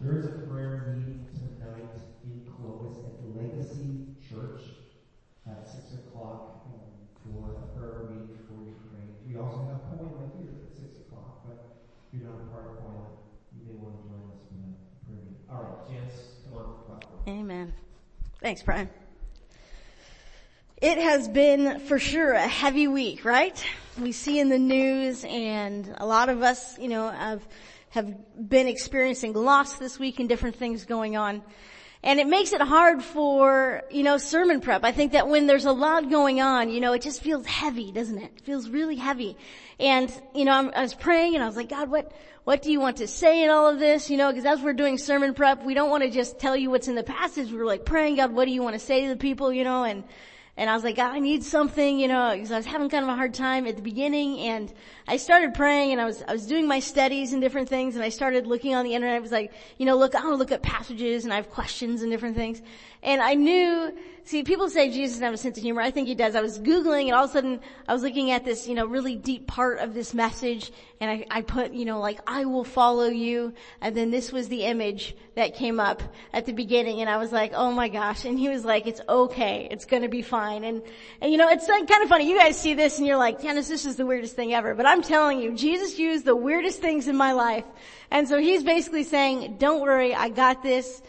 There is a prayer meeting tonight in Clovis at the Legacy Church at 6 o'clock for a prayer meeting for Ukraine. We also have Poema here at 6 o'clock, but if you're not a part of Poema, you may want to join us for that prayer meeting. All right, Janice, come on. Amen. Thanks, Brian. It has been for sure a heavy week, right? We see in the news and a lot of us, you know, have, have been experiencing loss this week and different things going on. And it makes it hard for, you know, sermon prep. I think that when there's a lot going on, you know, it just feels heavy, doesn't it? It feels really heavy. And, you know, I'm, i was praying and I was like, God, what, what do you want to say in all of this? You know, because as we're doing sermon prep, we don't want to just tell you what's in the passage. We're like praying, God, what do you want to say to the people, you know, and, and I was like, God, I need something, you know, because I was having kind of a hard time at the beginning and I started praying and I was, I was doing my studies and different things and I started looking on the internet. I was like, you know, look, I want to look at passages and I have questions and different things. And I knew, see, people say Jesus doesn't have a sense of humor. I think he does. I was Googling and all of a sudden I was looking at this, you know, really deep part of this message and I, I put, you know, like, I will follow you. And then this was the image that came up at the beginning and I was like, oh my gosh. And he was like, it's okay. It's going to be fine. And, and you know, it's like kind of funny. You guys see this and you're like, Dennis, this is the weirdest thing ever. But I'm telling you, Jesus used the weirdest things in my life. And so he's basically saying, don't worry, I got this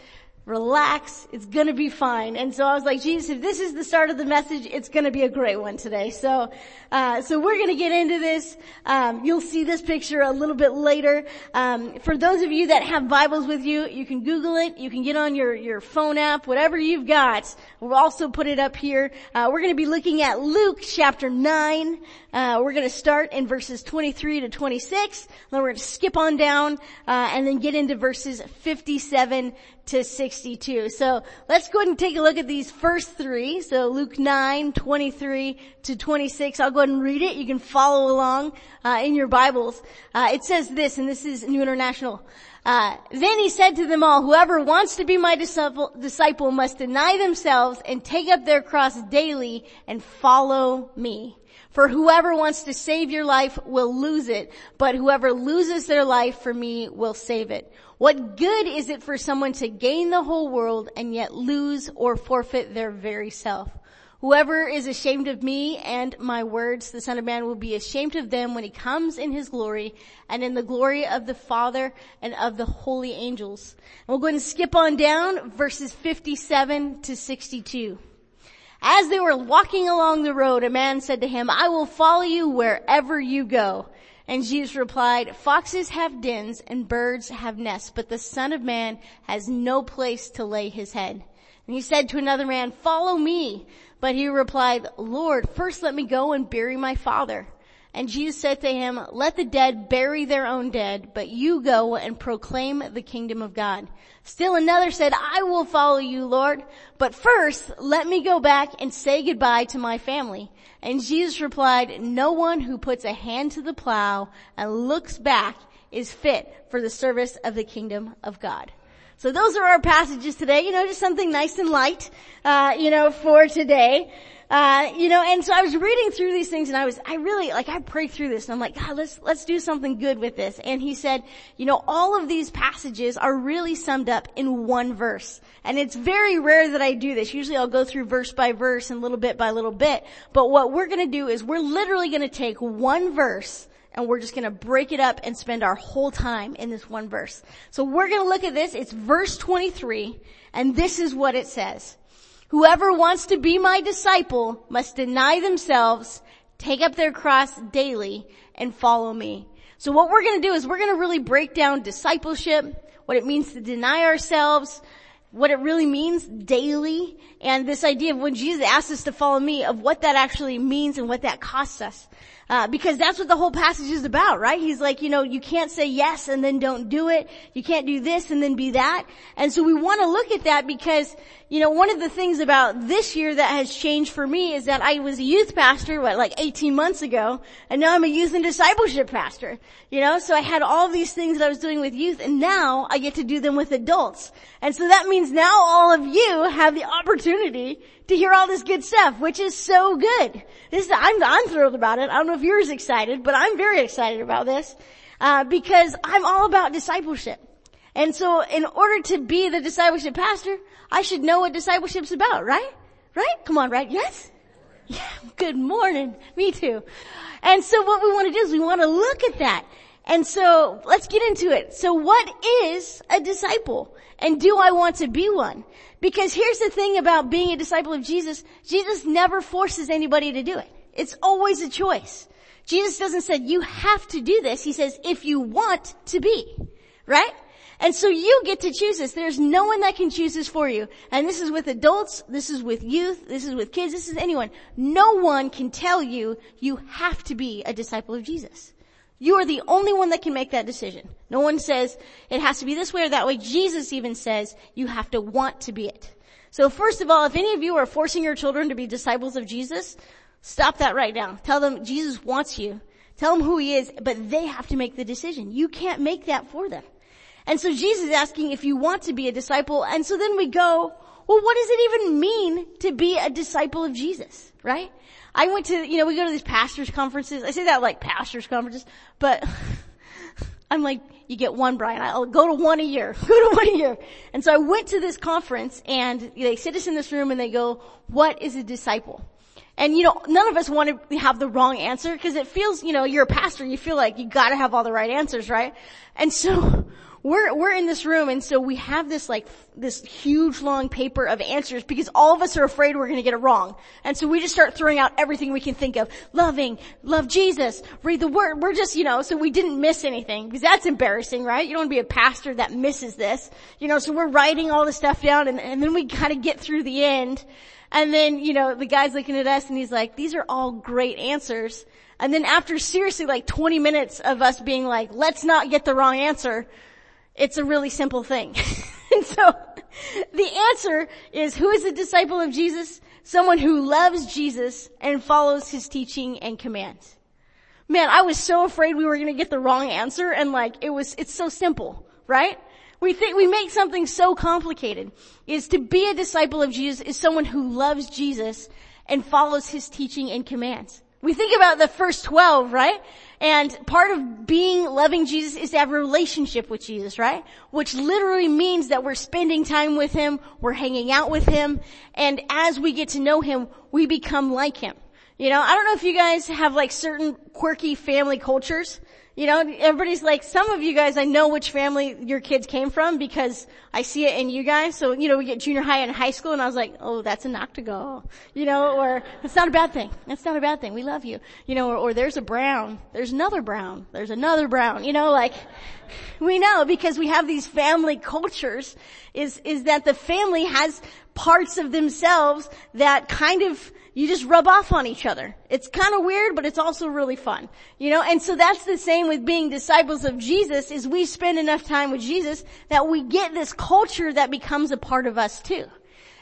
relax, it's gonna be fine. And so I was like, Jesus, if this is the start of the message, it's gonna be a great one today. So, uh, so we're gonna get into this. Um, you'll see this picture a little bit later. Um, for those of you that have Bibles with you, you can Google it, you can get on your, your phone app, whatever you've got. We'll also put it up here. Uh, we're gonna be looking at Luke chapter 9. Uh, we're gonna start in verses 23 to 26, then we're gonna skip on down, uh, and then get into verses 57 to 62. So let's go ahead and take a look at these first three. So Luke 9, 23 to 26. I'll go ahead and read it. You can follow along uh, in your Bibles. Uh, it says this, and this is New International. Uh, then he said to them all, whoever wants to be my disciple, disciple must deny themselves and take up their cross daily and follow me. For whoever wants to save your life will lose it, but whoever loses their life for me will save it. What good is it for someone to gain the whole world and yet lose or forfeit their very self? Whoever is ashamed of me and my words, the son of man will be ashamed of them when he comes in his glory and in the glory of the father and of the holy angels. And we'll go ahead and skip on down verses 57 to 62. As they were walking along the road, a man said to him, I will follow you wherever you go. And Jesus replied, foxes have dens and birds have nests, but the son of man has no place to lay his head. And he said to another man, follow me. But he replied, Lord, first let me go and bury my father. And Jesus said to him, let the dead bury their own dead, but you go and proclaim the kingdom of God. Still another said, I will follow you, Lord, but first let me go back and say goodbye to my family. And Jesus replied, no one who puts a hand to the plow and looks back is fit for the service of the kingdom of God. So those are our passages today, you know, just something nice and light, uh, you know, for today. Uh, you know, and so I was reading through these things and I was, I really, like, I prayed through this and I'm like, God, let's, let's do something good with this. And he said, you know, all of these passages are really summed up in one verse. And it's very rare that I do this. Usually I'll go through verse by verse and little bit by little bit. But what we're gonna do is we're literally gonna take one verse and we're just gonna break it up and spend our whole time in this one verse. So we're gonna look at this. It's verse 23 and this is what it says. Whoever wants to be my disciple must deny themselves, take up their cross daily, and follow me. So what we're gonna do is we're gonna really break down discipleship, what it means to deny ourselves, what it really means daily, and this idea of when Jesus asks us to follow me, of what that actually means and what that costs us. Uh, because that's what the whole passage is about, right? He's like, you know, you can't say yes and then don't do it. You can't do this and then be that. And so we want to look at that because, you know, one of the things about this year that has changed for me is that I was a youth pastor, what, like 18 months ago, and now I'm a youth and discipleship pastor. You know, so I had all these things that I was doing with youth, and now I get to do them with adults. And so that means now all of you have the opportunity to hear all this good stuff, which is so good. This, I'm, I'm thrilled about it. I don't know if you're as excited, but I'm very excited about this, uh, because I'm all about discipleship. And so in order to be the discipleship pastor, I should know what discipleship's about, right? Right? Come on, right? Yes? Yeah, good morning. Me too. And so what we want to do is we want to look at that. And so let's get into it. So what is a disciple? And do I want to be one? Because here's the thing about being a disciple of Jesus. Jesus never forces anybody to do it. It's always a choice. Jesus doesn't say you have to do this. He says if you want to be. Right? And so you get to choose this. There's no one that can choose this for you. And this is with adults, this is with youth, this is with kids, this is anyone. No one can tell you you have to be a disciple of Jesus. You are the only one that can make that decision. No one says it has to be this way or that way. Jesus even says you have to want to be it. So first of all, if any of you are forcing your children to be disciples of Jesus, stop that right now. Tell them Jesus wants you. Tell them who he is, but they have to make the decision. You can't make that for them. And so Jesus is asking if you want to be a disciple. And so then we go, well, what does it even mean to be a disciple of Jesus, right? I went to, you know, we go to these pastors conferences. I say that like pastors conferences, but I'm like, you get one, Brian. I'll go to one a year. Go to one a year. And so I went to this conference and they sit us in this room and they go, what is a disciple? And you know, none of us want to have the wrong answer because it feels, you know, you're a pastor, you feel like you gotta have all the right answers, right? And so, we're, we're in this room and so we have this like, this huge long paper of answers because all of us are afraid we're gonna get it wrong. And so we just start throwing out everything we can think of. Loving, love Jesus, read the word. We're just, you know, so we didn't miss anything because that's embarrassing, right? You don't want to be a pastor that misses this. You know, so we're writing all the stuff down and, and then we kind of get through the end. And then, you know, the guy's looking at us and he's like, these are all great answers. And then after seriously like 20 minutes of us being like, let's not get the wrong answer, it's a really simple thing. and so the answer is who is a disciple of Jesus? Someone who loves Jesus and follows his teaching and commands. Man, I was so afraid we were going to get the wrong answer and like it was, it's so simple, right? We think we make something so complicated. Is to be a disciple of Jesus is someone who loves Jesus and follows his teaching and commands. We think about the first 12, right? And part of being loving Jesus is to have a relationship with Jesus, right? Which literally means that we're spending time with Him, we're hanging out with Him, and as we get to know Him, we become like Him. You know, I don't know if you guys have like certain quirky family cultures. You know, everybody's like, some of you guys, I know which family your kids came from because I see it in you guys. So, you know, we get junior high and high school and I was like, oh, that's a knock to go. You know, or it's not a bad thing. It's not a bad thing. We love you. You know, or, or there's a brown. There's another brown. There's another brown. You know, like, we know because we have these family cultures is, is that the family has parts of themselves that kind of you just rub off on each other. It's kind of weird, but it's also really fun. You know, and so that's the same with being disciples of Jesus is we spend enough time with Jesus that we get this culture that becomes a part of us too.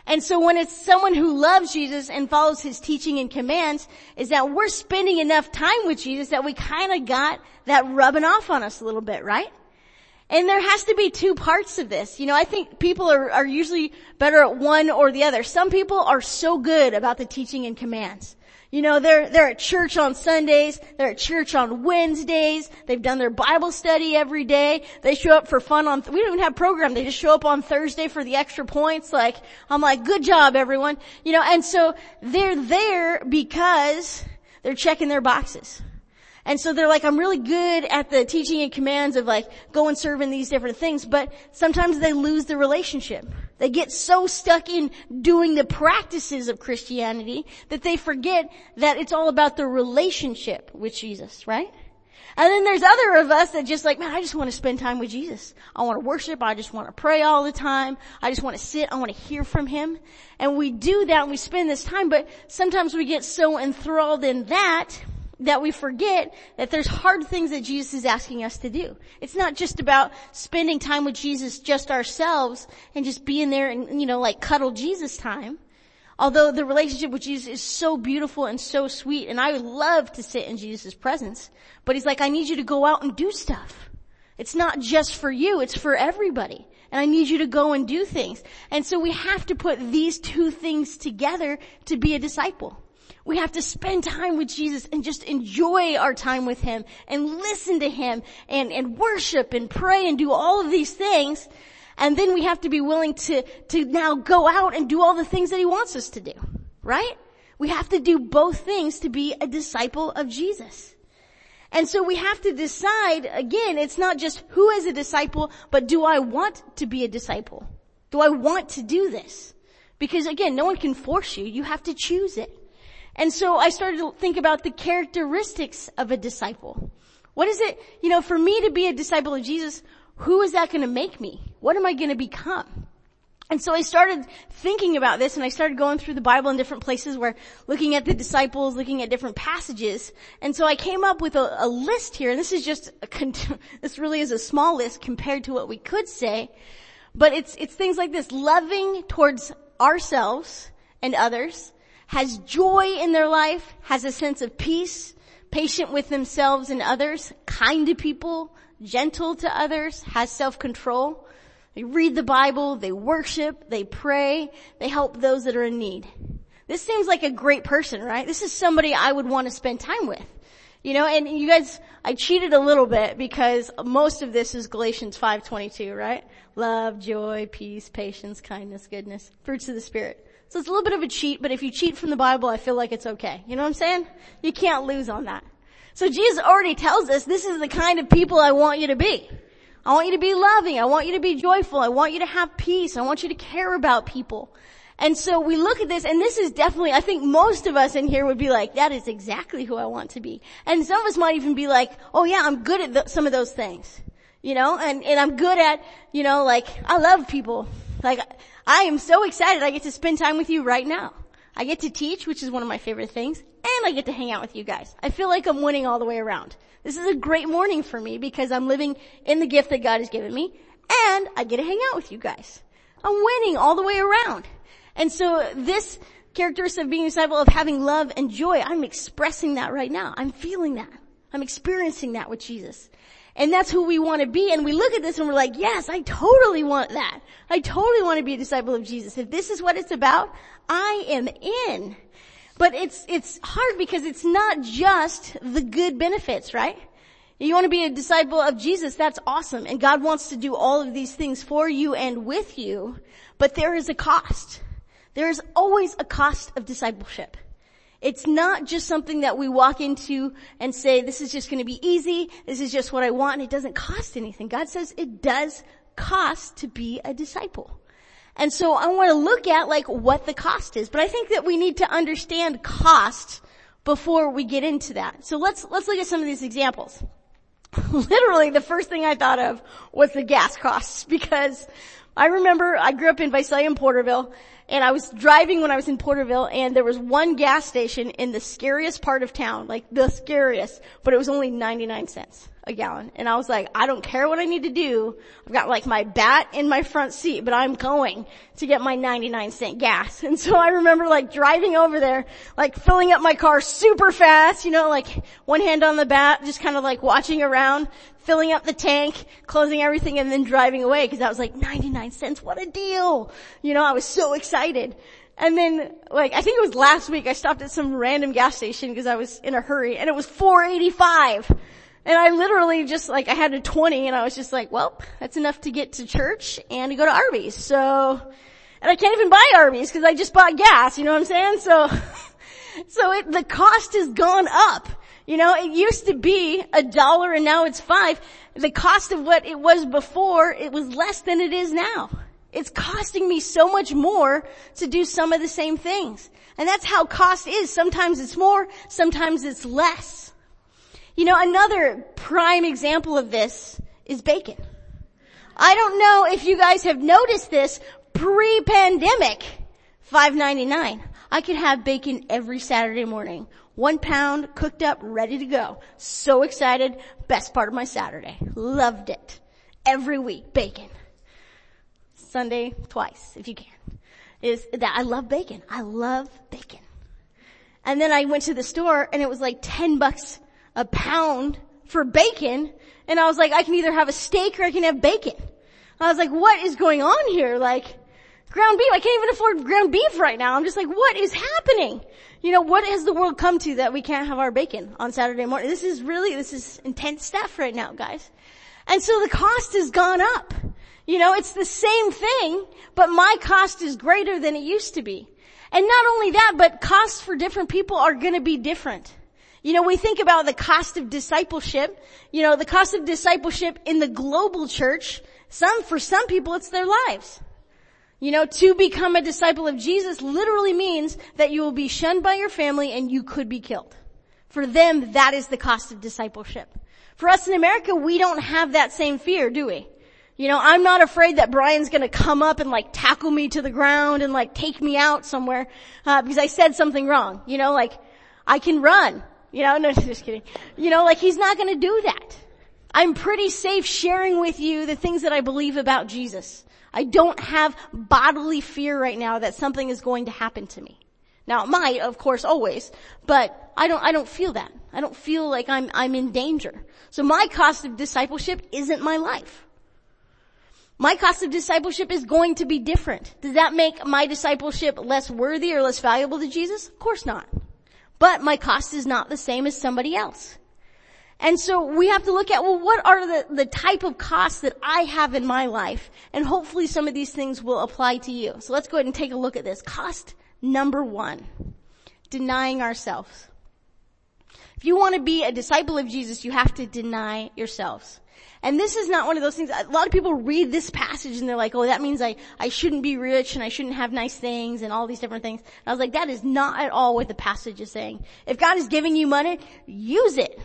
And so when it's someone who loves Jesus and follows his teaching and commands, is that we're spending enough time with Jesus that we kind of got that rubbing off on us a little bit, right? And there has to be two parts of this. You know, I think people are, are usually better at one or the other. Some people are so good about the teaching and commands. You know, they're, they're at church on Sundays, they're at church on Wednesdays, they've done their Bible study every day, they show up for fun on, we don't even have program, they just show up on Thursday for the extra points, like, I'm like, good job everyone. You know, and so they're there because they're checking their boxes. And so they're like, I'm really good at the teaching and commands of like, go and serve in these different things, but sometimes they lose the relationship. They get so stuck in doing the practices of Christianity that they forget that it's all about the relationship with Jesus, right? And then there's other of us that just like, man, I just want to spend time with Jesus. I want to worship. I just want to pray all the time. I just want to sit. I want to hear from Him. And we do that and we spend this time, but sometimes we get so enthralled in that that we forget that there's hard things that Jesus is asking us to do. It's not just about spending time with Jesus just ourselves and just being there and, you know, like cuddle Jesus time. Although the relationship with Jesus is so beautiful and so sweet and I love to sit in Jesus' presence, but he's like, I need you to go out and do stuff. It's not just for you, it's for everybody. And I need you to go and do things. And so we have to put these two things together to be a disciple. We have to spend time with Jesus and just enjoy our time with Him and listen to Him and, and worship and pray and do all of these things. And then we have to be willing to, to now go out and do all the things that He wants us to do. Right? We have to do both things to be a disciple of Jesus. And so we have to decide, again, it's not just who is a disciple, but do I want to be a disciple? Do I want to do this? Because again, no one can force you. You have to choose it. And so I started to think about the characteristics of a disciple. What is it, you know, for me to be a disciple of Jesus, who is that going to make me? What am I going to become? And so I started thinking about this and I started going through the Bible in different places where looking at the disciples, looking at different passages. And so I came up with a, a list here and this is just, a, this really is a small list compared to what we could say. But it's, it's things like this, loving towards ourselves and others, has joy in their life, has a sense of peace, patient with themselves and others, kind to people, gentle to others, has self-control. They read the Bible, they worship, they pray, they help those that are in need. This seems like a great person, right? This is somebody I would want to spend time with. You know, and you guys, I cheated a little bit because most of this is Galatians 5.22, right? Love, joy, peace, patience, kindness, goodness, fruits of the Spirit. So it's a little bit of a cheat, but if you cheat from the Bible, I feel like it's okay. You know what I'm saying? You can't lose on that. So Jesus already tells us this is the kind of people I want you to be. I want you to be loving. I want you to be joyful. I want you to have peace. I want you to care about people. And so we look at this and this is definitely, I think most of us in here would be like, that is exactly who I want to be. And some of us might even be like, oh yeah, I'm good at the, some of those things. You know, and, and I'm good at, you know, like, I love people. Like, I am so excited I get to spend time with you right now. I get to teach, which is one of my favorite things, and I get to hang out with you guys. I feel like I'm winning all the way around. This is a great morning for me because I'm living in the gift that God has given me, and I get to hang out with you guys. I'm winning all the way around. And so this characteristic of being a disciple of having love and joy, I'm expressing that right now. I'm feeling that. I'm experiencing that with Jesus. And that's who we want to be. And we look at this and we're like, yes, I totally want that. I totally want to be a disciple of Jesus. If this is what it's about, I am in. But it's, it's hard because it's not just the good benefits, right? You want to be a disciple of Jesus, that's awesome. And God wants to do all of these things for you and with you, but there is a cost. There is always a cost of discipleship. It's not just something that we walk into and say, this is just going to be easy. This is just what I want. And it doesn't cost anything. God says it does cost to be a disciple. And so I want to look at like what the cost is, but I think that we need to understand cost before we get into that. So let's, let's look at some of these examples. Literally the first thing I thought of was the gas costs because I remember I grew up in Visalia and Porterville and I was driving when I was in Porterville and there was one gas station in the scariest part of town, like the scariest, but it was only 99 cents a gallon. And I was like, I don't care what I need to do. I've got like my bat in my front seat, but I'm going to get my 99 cent gas. And so I remember like driving over there, like filling up my car super fast, you know, like one hand on the bat, just kind of like watching around, filling up the tank, closing everything and then driving away because I was like 99 cents, what a deal. You know, I was so excited. And then, like, I think it was last week, I stopped at some random gas station because I was in a hurry, and it was 485. And I literally just like, I had a 20 and I was just like, well, that's enough to get to church and to go to Arby's. So, and I can't even buy Arby's because I just bought gas, you know what I'm saying? So, so it, the cost has gone up. You know, it used to be a dollar and now it's five. The cost of what it was before, it was less than it is now. It's costing me so much more to do some of the same things. And that's how cost is. Sometimes it's more, sometimes it's less. You know, another prime example of this is bacon. I don't know if you guys have noticed this pre-pandemic, five ninety nine. I could have bacon every Saturday morning. One pound, cooked up, ready to go. So excited. Best part of my Saturday. Loved it. Every week, bacon. Sunday, twice, if you can. Is that I love bacon. I love bacon. And then I went to the store and it was like 10 bucks a pound for bacon. And I was like, I can either have a steak or I can have bacon. I was like, what is going on here? Like, ground beef, I can't even afford ground beef right now. I'm just like, what is happening? You know, what has the world come to that we can't have our bacon on Saturday morning? This is really, this is intense stuff right now, guys. And so the cost has gone up. You know, it's the same thing, but my cost is greater than it used to be. And not only that, but costs for different people are gonna be different. You know, we think about the cost of discipleship. You know, the cost of discipleship in the global church, some, for some people it's their lives. You know, to become a disciple of Jesus literally means that you will be shunned by your family and you could be killed. For them, that is the cost of discipleship. For us in America, we don't have that same fear, do we? You know, I'm not afraid that Brian's gonna come up and like tackle me to the ground and like take me out somewhere, uh, because I said something wrong. You know, like, I can run. You know, no, just kidding. You know, like he's not gonna do that. I'm pretty safe sharing with you the things that I believe about Jesus. I don't have bodily fear right now that something is going to happen to me. Now it might, of course, always, but I don't, I don't feel that. I don't feel like I'm, I'm in danger. So my cost of discipleship isn't my life. My cost of discipleship is going to be different. Does that make my discipleship less worthy or less valuable to Jesus? Of course not. But my cost is not the same as somebody else. And so we have to look at, well, what are the, the type of costs that I have in my life? And hopefully some of these things will apply to you. So let's go ahead and take a look at this. Cost number one. Denying ourselves. If you want to be a disciple of Jesus, you have to deny yourselves. And this is not one of those things, a lot of people read this passage and they're like, oh, that means I, I shouldn't be rich and I shouldn't have nice things and all these different things. And I was like, that is not at all what the passage is saying. If God is giving you money, use it.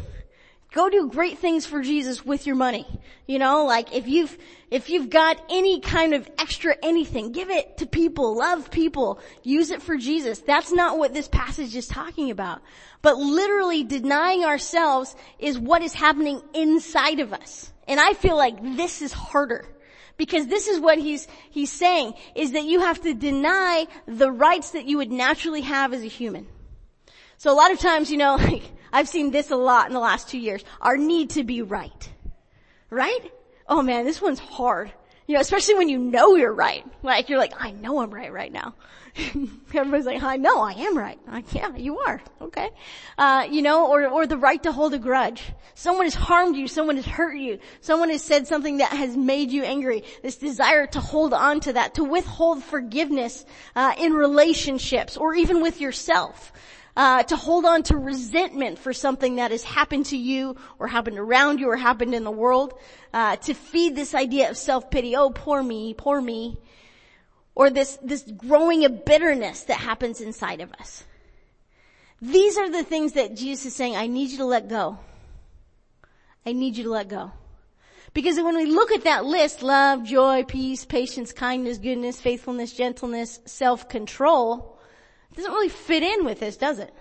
Go do great things for Jesus with your money. You know, like if you've, if you've got any kind of extra anything, give it to people, love people, use it for Jesus. That's not what this passage is talking about. But literally denying ourselves is what is happening inside of us. And I feel like this is harder. Because this is what he's, he's saying, is that you have to deny the rights that you would naturally have as a human. So a lot of times, you know, like, I've seen this a lot in the last two years. Our need to be right. Right? Oh man, this one's hard. You know, especially when you know you're right. Like you're like, I know I'm right right now. Everybody's like, I know I am right. Like, yeah, you are. Okay. Uh, you know, or, or the right to hold a grudge. Someone has harmed you. Someone has hurt you. Someone has said something that has made you angry. This desire to hold on to that, to withhold forgiveness, uh, in relationships or even with yourself uh, to hold on to resentment for something that has happened to you or happened around you or happened in the world, uh, to feed this idea of self-pity, oh poor me, poor me, or this, this growing of bitterness that happens inside of us. These are the things that Jesus is saying, I need you to let go. I need you to let go. Because when we look at that list, love, joy, peace, patience, kindness, goodness, faithfulness, gentleness, self-control, doesn't really fit in with this, does it?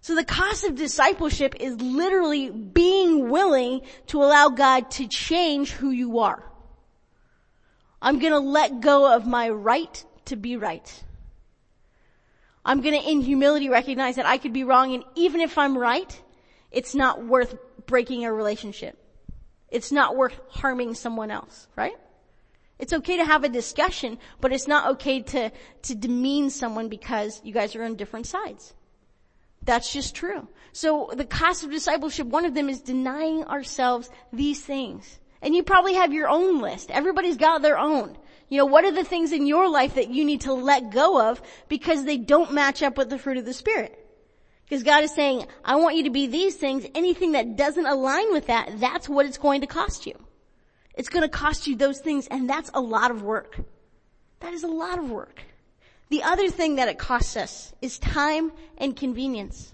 So the cost of discipleship is literally being willing to allow God to change who you are. I'm gonna let go of my right to be right. I'm gonna in humility recognize that I could be wrong and even if I'm right, it's not worth breaking a relationship. It's not worth harming someone else, right? It's okay to have a discussion, but it's not okay to, to demean someone because you guys are on different sides. That's just true. So the cost of discipleship, one of them is denying ourselves these things. And you probably have your own list. Everybody's got their own. You know, what are the things in your life that you need to let go of because they don't match up with the fruit of the Spirit? Because God is saying, I want you to be these things. Anything that doesn't align with that, that's what it's going to cost you. It's gonna cost you those things and that's a lot of work. That is a lot of work. The other thing that it costs us is time and convenience.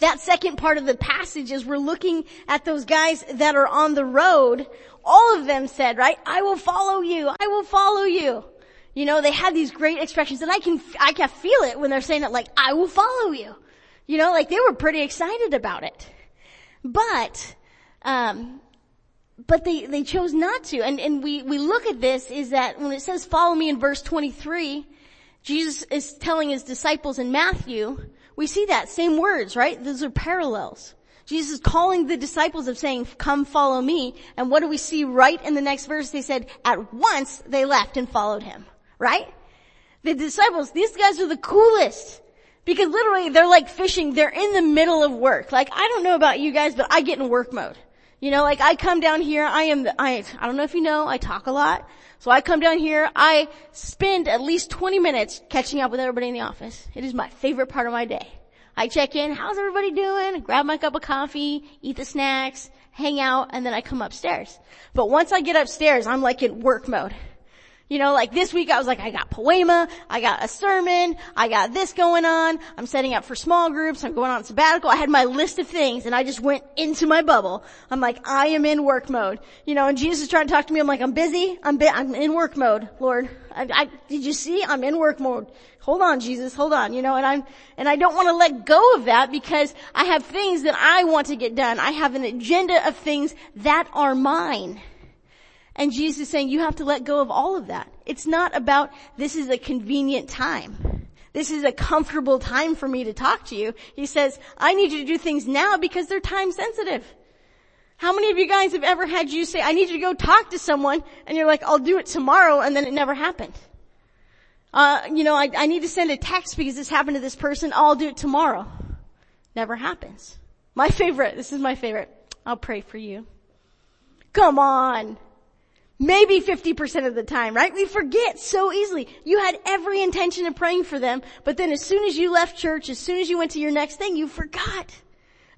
That second part of the passage is we're looking at those guys that are on the road. All of them said, right, I will follow you. I will follow you. You know, they had these great expressions and I can, I can feel it when they're saying it like, I will follow you. You know, like they were pretty excited about it. But, um, but they, they chose not to. And, and we, we look at this is that when it says follow me in verse 23, Jesus is telling his disciples in Matthew, we see that same words, right? Those are parallels. Jesus is calling the disciples of saying, come follow me. And what do we see right in the next verse? They said, at once they left and followed him, right? The disciples, these guys are the coolest. Because literally they're like fishing, they're in the middle of work. Like I don't know about you guys, but I get in work mode. You know, like I come down here, I am, I, I don't know if you know, I talk a lot. So I come down here, I spend at least 20 minutes catching up with everybody in the office. It is my favorite part of my day. I check in, how's everybody doing? Grab my cup of coffee, eat the snacks, hang out, and then I come upstairs. But once I get upstairs, I'm like in work mode. You know, like this week I was like, I got poema, I got a sermon, I got this going on, I'm setting up for small groups, I'm going on sabbatical, I had my list of things and I just went into my bubble. I'm like, I am in work mode. You know, and Jesus is trying to talk to me, I'm like, I'm busy, I'm bi- I'm in work mode, Lord. I, I, did you see? I'm in work mode. Hold on, Jesus, hold on, you know, and I'm, and I don't want to let go of that because I have things that I want to get done. I have an agenda of things that are mine. And Jesus is saying you have to let go of all of that. It's not about this is a convenient time. This is a comfortable time for me to talk to you. He says, I need you to do things now because they're time sensitive. How many of you guys have ever had you say, I need you to go talk to someone and you're like, I'll do it tomorrow and then it never happened? Uh, you know, I, I need to send a text because this happened to this person. I'll do it tomorrow. Never happens. My favorite, this is my favorite. I'll pray for you. Come on. Maybe 50% of the time, right? We forget so easily. You had every intention of praying for them, but then as soon as you left church, as soon as you went to your next thing, you forgot.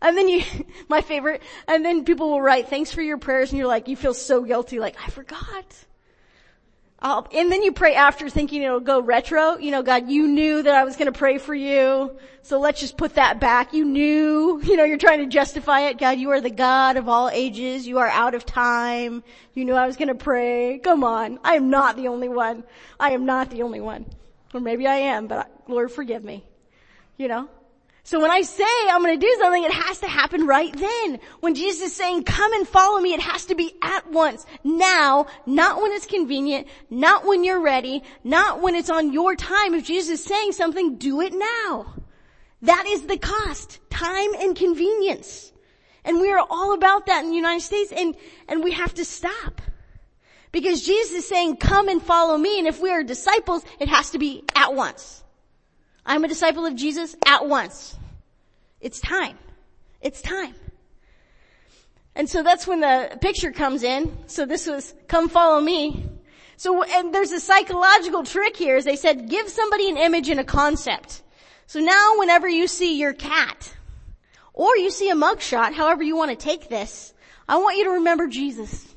And then you, my favorite, and then people will write, thanks for your prayers, and you're like, you feel so guilty, like, I forgot. And then you pray after thinking it'll go retro. You know, God, you knew that I was going to pray for you. So let's just put that back. You knew, you know, you're trying to justify it. God, you are the God of all ages. You are out of time. You knew I was going to pray. Come on. I am not the only one. I am not the only one. Or maybe I am, but Lord forgive me. You know? So when I say I'm going to do something, it has to happen right then. When Jesus is saying, come and follow me, it has to be at once, now, not when it's convenient, not when you're ready, not when it's on your time. If Jesus is saying something, do it now. That is the cost. Time and convenience. And we are all about that in the United States and, and we have to stop. Because Jesus is saying, come and follow me. And if we are disciples, it has to be at once. I'm a disciple of Jesus at once. It's time. It's time. And so that's when the picture comes in. So this was, come follow me. So, and there's a psychological trick here is they said, give somebody an image and a concept. So now whenever you see your cat, or you see a mugshot, however you want to take this, I want you to remember Jesus.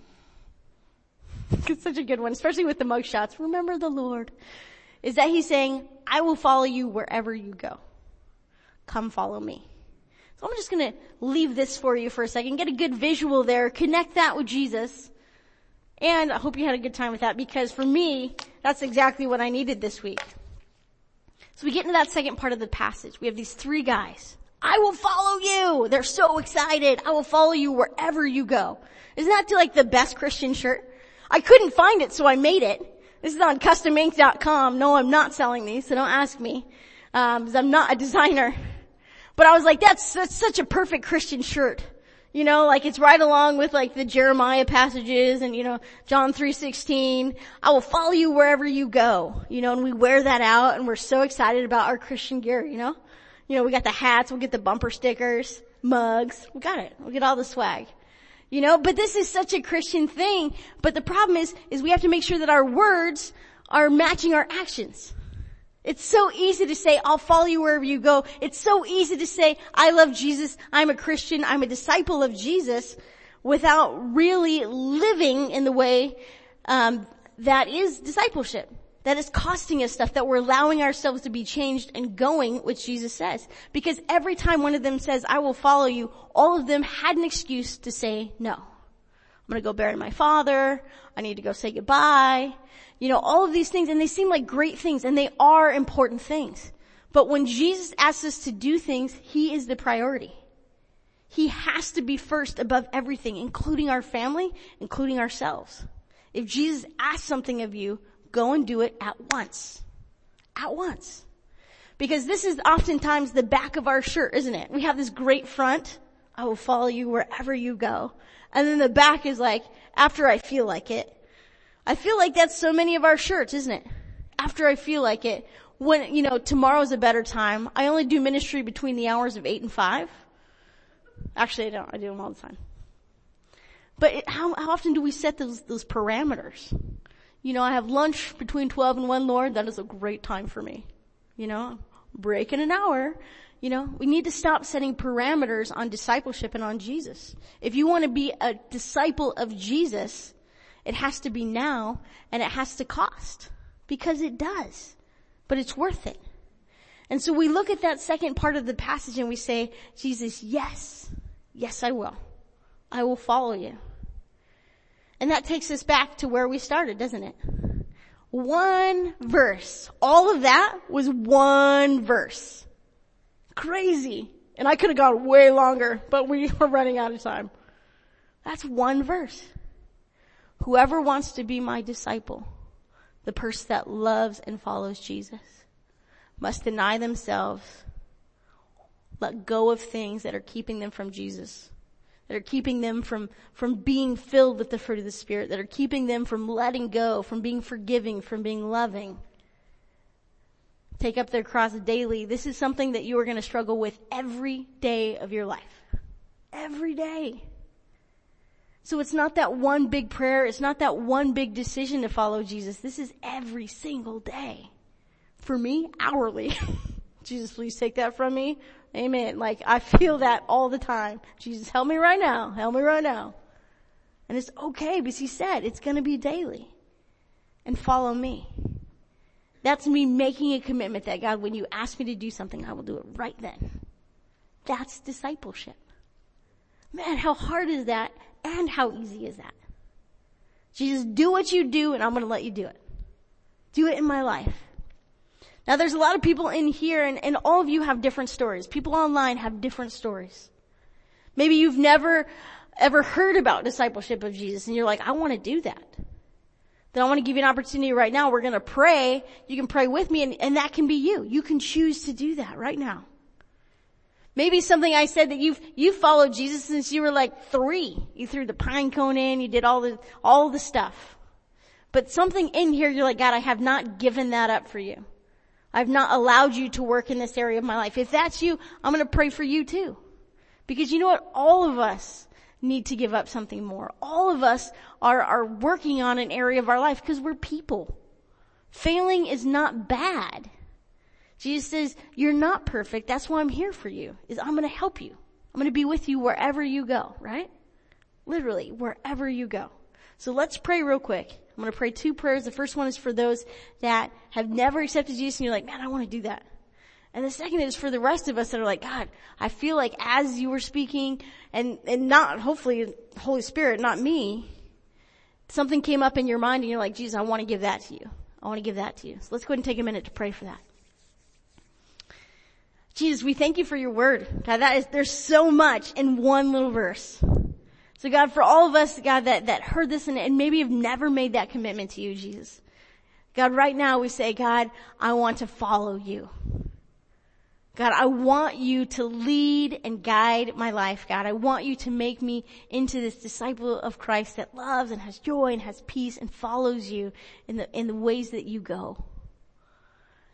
it's such a good one, especially with the mugshots. Remember the Lord. Is that he's saying, I will follow you wherever you go. Come follow me. So I'm just gonna leave this for you for a second, get a good visual there, connect that with Jesus. And I hope you had a good time with that because for me, that's exactly what I needed this week. So we get into that second part of the passage. We have these three guys. I will follow you. They're so excited. I will follow you wherever you go. Isn't that like the best Christian shirt? I couldn't find it, so I made it. This is on customink.com. No, I'm not selling these, so don't ask me. Um, because I'm not a designer. But I was like, that's, that's such a perfect Christian shirt. You know, like it's right along with like the Jeremiah passages and you know, John 3.16. I will follow you wherever you go. You know, and we wear that out and we're so excited about our Christian gear, you know? You know, we got the hats, we'll get the bumper stickers, mugs, we got it. We'll get all the swag. You know, but this is such a Christian thing. But the problem is, is we have to make sure that our words are matching our actions. It's so easy to say, I'll follow you wherever you go. It's so easy to say, I love Jesus, I'm a Christian, I'm a disciple of Jesus, without really living in the way um, that is discipleship that is costing us stuff, that we're allowing ourselves to be changed and going, which Jesus says. Because every time one of them says, I will follow you, all of them had an excuse to say no. I'm gonna go bury my father. I need to go say goodbye. You know, all of these things, and they seem like great things, and they are important things. But when Jesus asks us to do things, He is the priority. He has to be first above everything, including our family, including ourselves. If Jesus asks something of you, go and do it at once. At once. Because this is oftentimes the back of our shirt, isn't it? We have this great front. I will follow you wherever you go. And then the back is like, after I feel like it. I feel like that's so many of our shirts, isn't it? After I feel like it. when, you know, tomorrow's a better time. I only do ministry between the hours of 8 and 5. Actually, I don't. I do them all the time. But it, how, how often do we set those, those parameters? You know, I have lunch between 12 and 1, Lord. That is a great time for me. You know, break in an hour. You know, we need to stop setting parameters on discipleship and on Jesus. If you want to be a disciple of Jesus, it has to be now and it has to cost because it does, but it's worth it. And so we look at that second part of the passage and we say, Jesus, yes, yes, I will. I will follow you. And that takes us back to where we started, doesn't it? One verse. All of that was one verse. Crazy. And I could have gone way longer, but we are running out of time. That's one verse. Whoever wants to be my disciple, the person that loves and follows Jesus, must deny themselves, let go of things that are keeping them from Jesus that are keeping them from, from being filled with the fruit of the Spirit, that are keeping them from letting go, from being forgiving, from being loving. Take up their cross daily. This is something that you are going to struggle with every day of your life. Every day. So it's not that one big prayer. It's not that one big decision to follow Jesus. This is every single day. For me, hourly. Jesus, please take that from me. Amen. Like I feel that all the time. Jesus, help me right now. Help me right now. And it's okay because he said it's going to be daily. And follow me. That's me making a commitment that God, when you ask me to do something, I will do it right then. That's discipleship. Man, how hard is that and how easy is that? Jesus, do what you do and I'm going to let you do it. Do it in my life. Now there's a lot of people in here and, and all of you have different stories. People online have different stories. Maybe you've never ever heard about discipleship of Jesus and you're like, I want to do that. Then I want to give you an opportunity right now. We're going to pray. You can pray with me and, and that can be you. You can choose to do that right now. Maybe something I said that you've, you followed Jesus since you were like three. You threw the pine cone in, you did all the, all the stuff. But something in here, you're like, God, I have not given that up for you. I've not allowed you to work in this area of my life. If that's you, I'm going to pray for you too. Because you know what? All of us need to give up something more. All of us are, are working on an area of our life because we're people. Failing is not bad. Jesus says, you're not perfect. That's why I'm here for you, is I'm going to help you. I'm going to be with you wherever you go, right? Literally, wherever you go. So let's pray real quick. I'm going to pray two prayers. The first one is for those that have never accepted Jesus and you're like, man, I want to do that. And the second is for the rest of us that are like, God, I feel like as you were speaking and, and not, hopefully, Holy Spirit, not me, something came up in your mind and you're like, Jesus, I want to give that to you. I want to give that to you. So let's go ahead and take a minute to pray for that. Jesus, we thank you for your word. God, that is, there's so much in one little verse. So God, for all of us, God, that, that heard this and, and maybe have never made that commitment to you, Jesus. God, right now we say, God, I want to follow you. God, I want you to lead and guide my life, God. I want you to make me into this disciple of Christ that loves and has joy and has peace and follows you in the, in the ways that you go.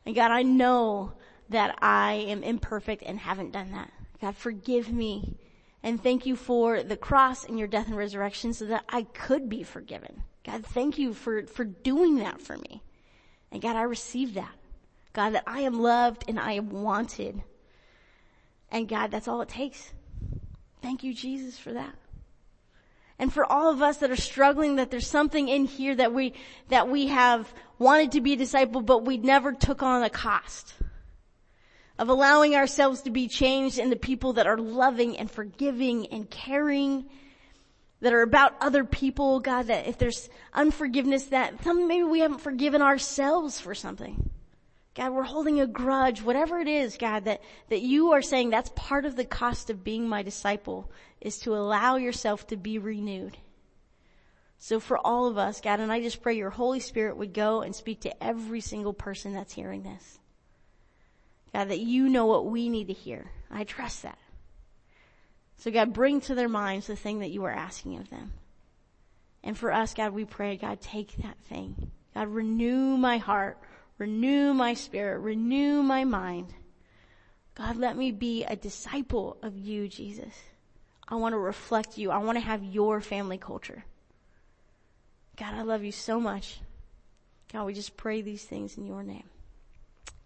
And God, I know that I am imperfect and haven't done that. God, forgive me and thank you for the cross and your death and resurrection so that I could be forgiven. God, thank you for, for doing that for me. And God, I receive that. God, that I am loved and I am wanted. And God, that's all it takes. Thank you, Jesus, for that. And for all of us that are struggling, that there's something in here that we, that we have wanted to be a disciple, but we never took on the cost of allowing ourselves to be changed into people that are loving and forgiving and caring, that are about other people, God, that if there's unforgiveness that some, maybe we haven't forgiven ourselves for something. God, we're holding a grudge, whatever it is, God, that, that you are saying that's part of the cost of being my disciple is to allow yourself to be renewed. So for all of us, God, and I just pray your Holy Spirit would go and speak to every single person that's hearing this. God, that you know what we need to hear. I trust that. So God, bring to their minds the thing that you are asking of them. And for us, God, we pray, God, take that thing. God, renew my heart. Renew my spirit. Renew my mind. God, let me be a disciple of you, Jesus. I want to reflect you. I want to have your family culture. God, I love you so much. God, we just pray these things in your name.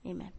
Amen.